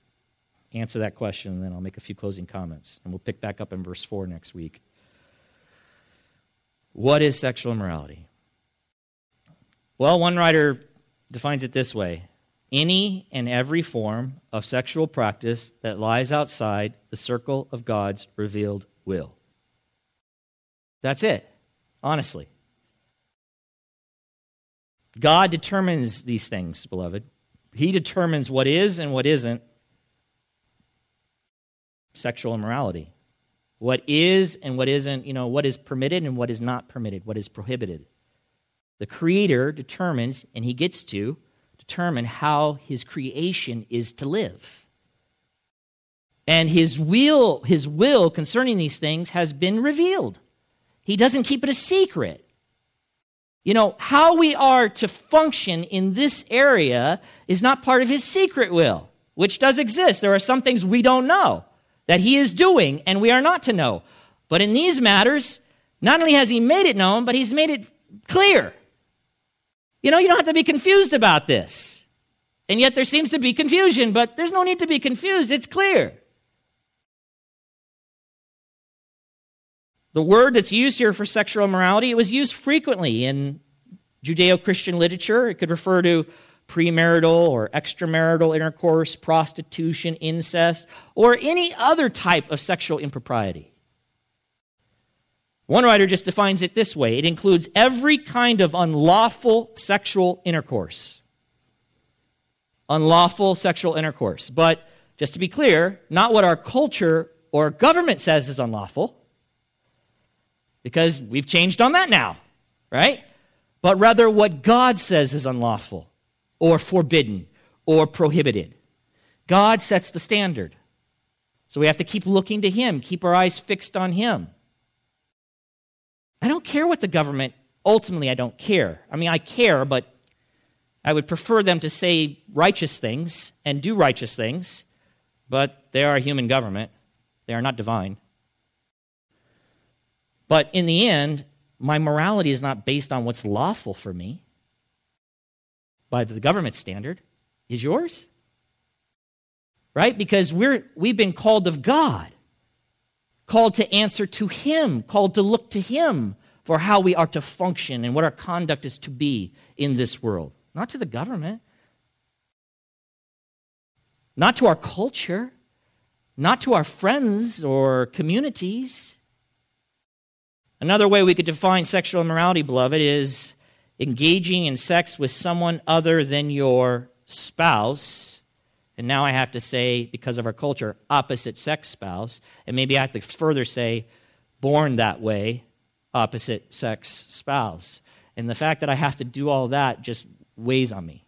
answer that question, and then I'll make a few closing comments. And we'll pick back up in verse 4 next week. What is sexual immorality? Well, one writer defines it this way any and every form of sexual practice that lies outside the circle of God's revealed will. That's it, honestly. God determines these things, beloved. He determines what is and what isn't sexual immorality. What is and what isn't, you know, what is permitted and what is not permitted, what is prohibited. The Creator determines, and He gets to determine how His creation is to live. And His will, His will concerning these things has been revealed. He doesn't keep it a secret. You know, how we are to function in this area is not part of his secret will, which does exist. There are some things we don't know that he is doing and we are not to know. But in these matters, not only has he made it known, but he's made it clear. You know, you don't have to be confused about this. And yet there seems to be confusion, but there's no need to be confused. It's clear. The word that's used here for sexual immorality, it was used frequently in Judeo Christian literature. It could refer to premarital or extramarital intercourse, prostitution, incest, or any other type of sexual impropriety. One writer just defines it this way it includes every kind of unlawful sexual intercourse. Unlawful sexual intercourse. But just to be clear, not what our culture or government says is unlawful because we've changed on that now, right? But rather what God says is unlawful or forbidden or prohibited. God sets the standard. So we have to keep looking to Him, keep our eyes fixed on Him. I don't care what the government, ultimately, I don't care. I mean, I care, but I would prefer them to say righteous things and do righteous things, but they are a human government. They are not divine. But in the end, my morality is not based on what's lawful for me by the government standard. Is yours? Right? Because we're, we've been called of God, called to answer to Him, called to look to Him for how we are to function and what our conduct is to be in this world, not to the government, not to our culture, not to our friends or communities. Another way we could define sexual immorality, beloved, is engaging in sex with someone other than your spouse. And now I have to say, because of our culture, opposite sex spouse. And maybe I have to further say, born that way, opposite sex spouse. And the fact that I have to do all that just weighs on me.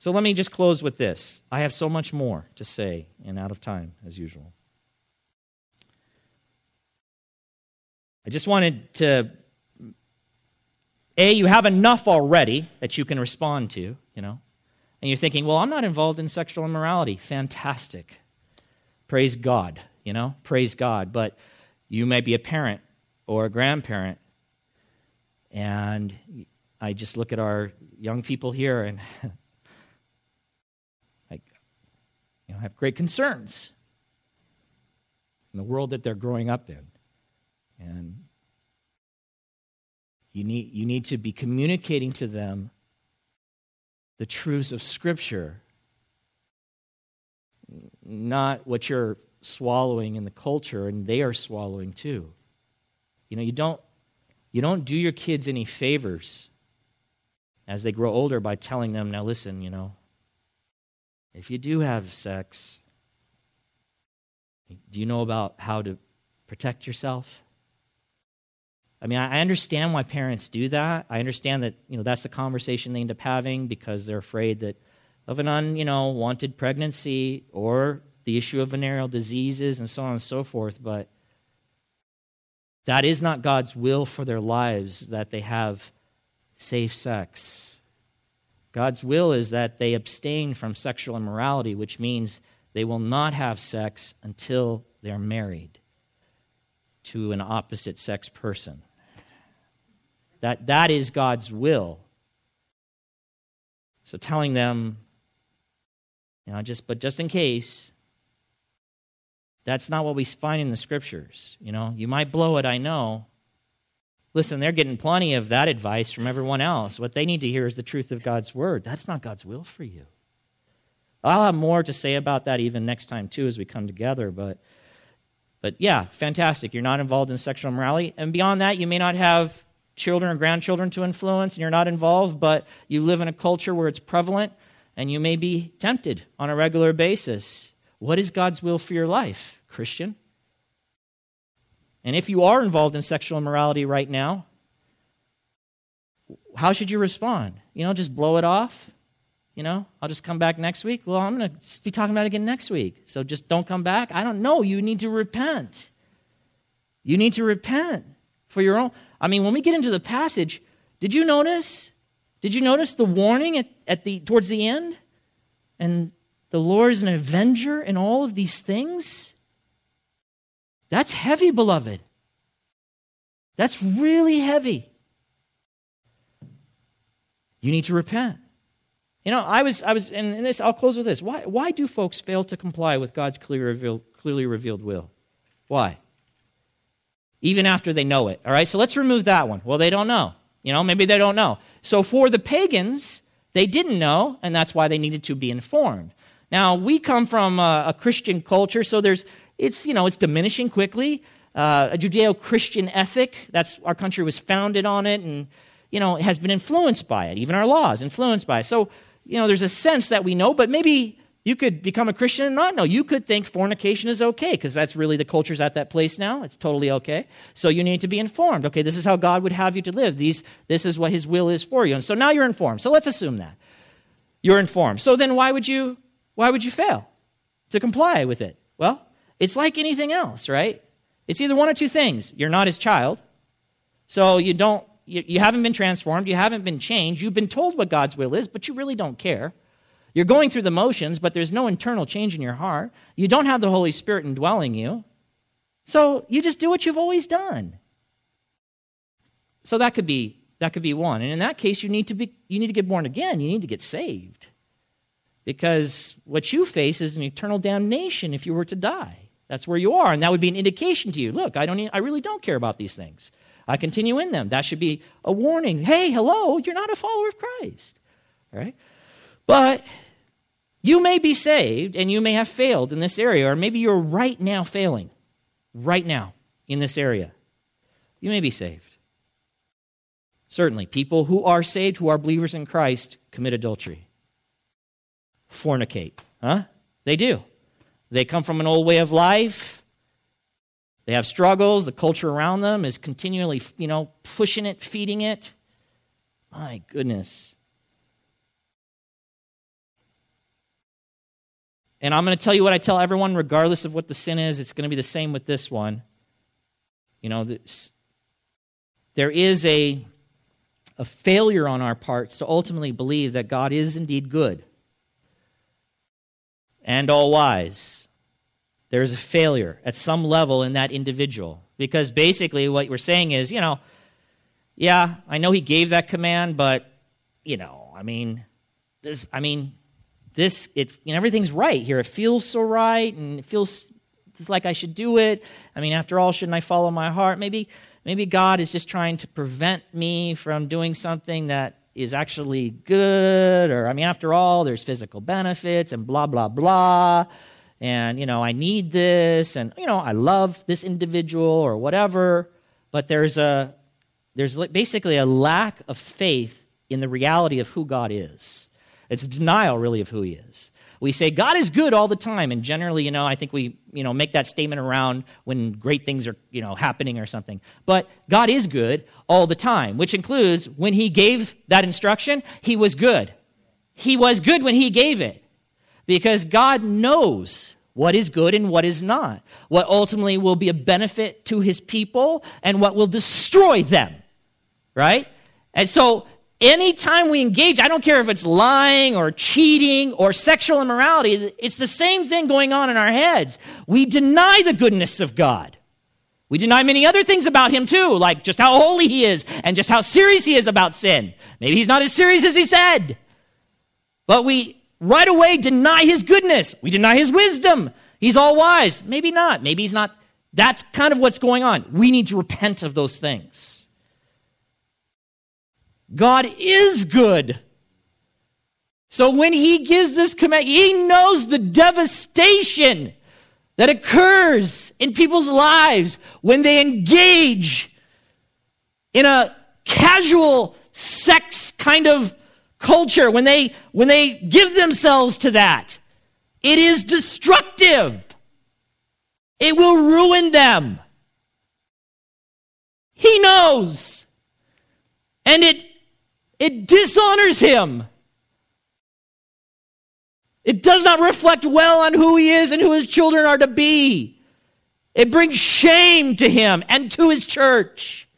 So let me just close with this. I have so much more to say, and out of time, as usual. I just wanted to. A, you have enough already that you can respond to, you know. And you're thinking, well, I'm not involved in sexual immorality. Fantastic. Praise God, you know, praise God. But you may be a parent or a grandparent. And I just look at our young people here and you know, have great concerns in the world that they're growing up in. And you need, you need to be communicating to them the truths of Scripture, not what you're swallowing in the culture and they are swallowing too. You know, you don't, you don't do your kids any favors as they grow older by telling them, now listen, you know, if you do have sex, do you know about how to protect yourself? I mean, I understand why parents do that. I understand that, you know, that's the conversation they end up having because they're afraid that of an un, you know, wanted pregnancy or the issue of venereal diseases and so on and so forth, but that is not God's will for their lives that they have safe sex. God's will is that they abstain from sexual immorality, which means they will not have sex until they're married to an opposite sex person. That, that is God's will. So telling them, you know, just but just in case, that's not what we find in the scriptures. You know, you might blow it, I know, Listen, they're getting plenty of that advice from everyone else. What they need to hear is the truth of God's word. That's not God's will for you. I'll have more to say about that even next time, too, as we come together. But, but yeah, fantastic. You're not involved in sexual morality. And beyond that, you may not have children or grandchildren to influence, and you're not involved, but you live in a culture where it's prevalent, and you may be tempted on a regular basis. What is God's will for your life, Christian? And if you are involved in sexual immorality right now, how should you respond? You know, just blow it off? You know, I'll just come back next week. Well, I'm going to be talking about it again next week. So just don't come back. I don't know. You need to repent. You need to repent for your own. I mean, when we get into the passage, did you notice? Did you notice the warning at, at the towards the end? And the Lord is an avenger in all of these things. That's heavy, beloved. That's really heavy. You need to repent. You know, I was, I was, and this, I'll close with this. Why, why do folks fail to comply with God's clearly revealed, clearly revealed will? Why? Even after they know it. All right, so let's remove that one. Well, they don't know. You know, maybe they don't know. So for the pagans, they didn't know, and that's why they needed to be informed. Now, we come from a, a Christian culture, so there's, it's, you know, it's diminishing quickly. Uh, a Judeo-Christian ethic, that's, our country was founded on it and, you know, has been influenced by it. Even our laws influenced by it. So, you know, there's a sense that we know, but maybe you could become a Christian and not know. You could think fornication is okay because that's really the culture's at that place now. It's totally okay. So you need to be informed. Okay, this is how God would have you to live. These, this is what His will is for you. And so now you're informed. So let's assume that you're informed. So then why would you why would you fail to comply with it? Well, it's like anything else, right? It's either one or two things. You're not his child, so you don't you, you haven't been transformed, you haven't been changed, you've been told what God's will is, but you really don't care. You're going through the motions, but there's no internal change in your heart. You don't have the Holy Spirit indwelling you. So you just do what you've always done. So that could be that could be one. And in that case, you need to be you need to get born again. You need to get saved. Because what you face is an eternal damnation if you were to die. That's where you are, and that would be an indication to you. Look, I don't I really don't care about these things. I continue in them. That should be a warning. Hey, hello, you're not a follower of Christ. All right? But you may be saved and you may have failed in this area, or maybe you're right now failing, right now in this area. You may be saved. Certainly, people who are saved, who are believers in Christ, commit adultery, fornicate. Huh? They do. They come from an old way of life. They have struggles. The culture around them is continually, you know, pushing it, feeding it. My goodness. And I'm going to tell you what I tell everyone, regardless of what the sin is. It's going to be the same with this one. You know, this, there is a, a failure on our parts to ultimately believe that God is indeed good and all wise there's a failure at some level in that individual. Because basically, what we're saying is, you know, yeah, I know he gave that command, but, you know, I mean, this, I mean, this, it, you know, everything's right here. It feels so right, and it feels like I should do it. I mean, after all, shouldn't I follow my heart? Maybe, maybe God is just trying to prevent me from doing something that is actually good, or, I mean, after all, there's physical benefits and blah, blah, blah. And you know i need this and you know i love this individual or whatever. But there's a there's basically a lack of faith in the reality of who god is. It's denial really of who he is we say god is good all the time. And generally you know i think we you know make that statement around when great things are you know happening or something. But god is good all the time which includes when he gave that instruction he was good. He was good when he gave it. Because God knows what is good and what is not, what ultimately will be a benefit to his people and what will destroy them, right? And so anytime we engage, I don't care if it's lying or cheating or sexual immorality, it's the same thing going on in our heads. We deny the goodness of God. We deny many other things about him too, like just how holy he is and just how serious he is about sin. Maybe he's not as serious as he said. But we right away deny his goodness. We deny his wisdom. He's all wise. Maybe not. Maybe he's not. That's kind of what's going on. We need to repent of those things. God is good. So when he gives this command, he knows the devastation that occurs in people's lives when they engage in a casual sex kind of culture, when they, when they give themselves to that, it is destructive. It will ruin them. He knows. And it, it dishonors him. It does not reflect well on who he is and who his children are to be. It brings shame to him and to his church.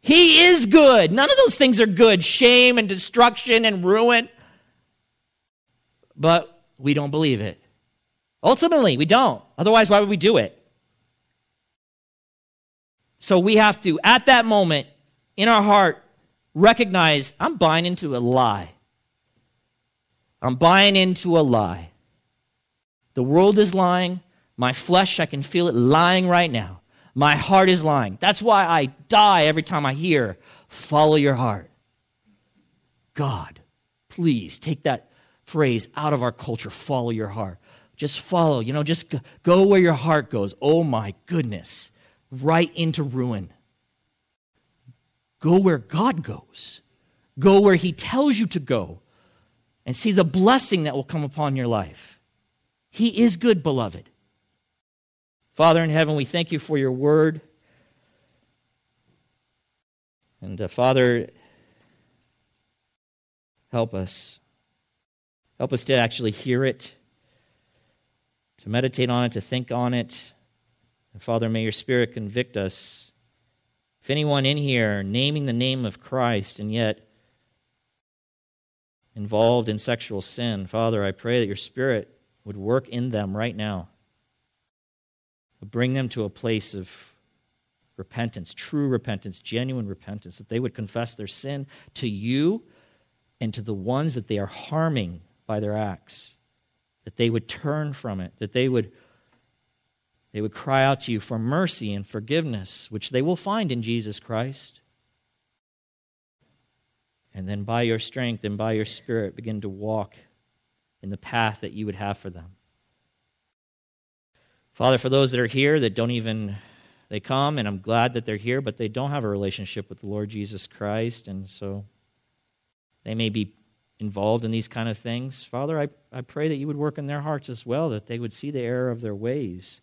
He is good. None of those things are good shame and destruction and ruin. But we don't believe it. Ultimately, we don't. Otherwise, why would we do it? So we have to, at that moment, in our heart, recognize I'm buying into a lie. I'm buying into a lie. The world is lying. My flesh, I can feel it lying right now. My heart is lying. That's why I die every time I hear, follow your heart. God, please take that phrase out of our culture, follow your heart. Just follow, you know, just go where your heart goes. Oh my goodness, right into ruin. Go where God goes, go where He tells you to go, and see the blessing that will come upon your life. He is good, beloved. Father in heaven, we thank you for your word. And uh, Father, help us. Help us to actually hear it, to meditate on it, to think on it, And Father, may your Spirit convict us. If anyone in here naming the name of Christ and yet involved in sexual sin, Father, I pray that your Spirit would work in them right now. Bring them to a place of repentance, true repentance, genuine repentance, that they would confess their sin to you and to the ones that they are harming by their acts, that they would turn from it, that they would they would cry out to you for mercy and forgiveness, which they will find in Jesus Christ. And then by your strength and by your spirit begin to walk in the path that you would have for them. Father, for those that are here that don't even they come and I'm glad that they're here, but they don't have a relationship with the Lord Jesus Christ, and so they may be involved in these kind of things. Father, I, I pray that you would work in their hearts as well, that they would see the error of their ways,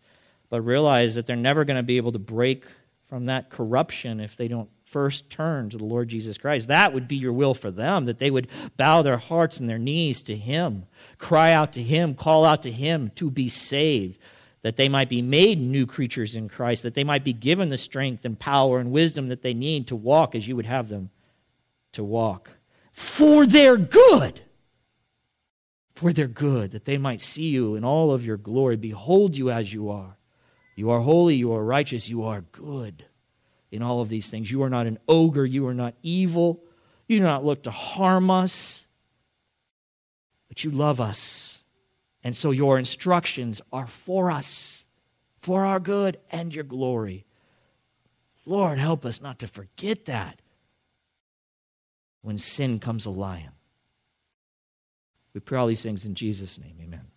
but realize that they're never going to be able to break from that corruption if they don't first turn to the Lord Jesus Christ. That would be your will for them, that they would bow their hearts and their knees to Him, cry out to Him, call out to Him to be saved that they might be made new creatures in Christ, that they might be given the strength and power and wisdom that they need to walk as you would have them to walk. For their good. For their good, that they might see you in all of your glory, behold you as you are. You are holy, you are righteous, you are good in all of these things. You are not an ogre, you are not evil, you do not look to harm us, but you love us and so your instructions are for us, for our good and your glory. Lord, help us not to forget that when sin comes a lion. We pray all these things in Jesus' name. Amen.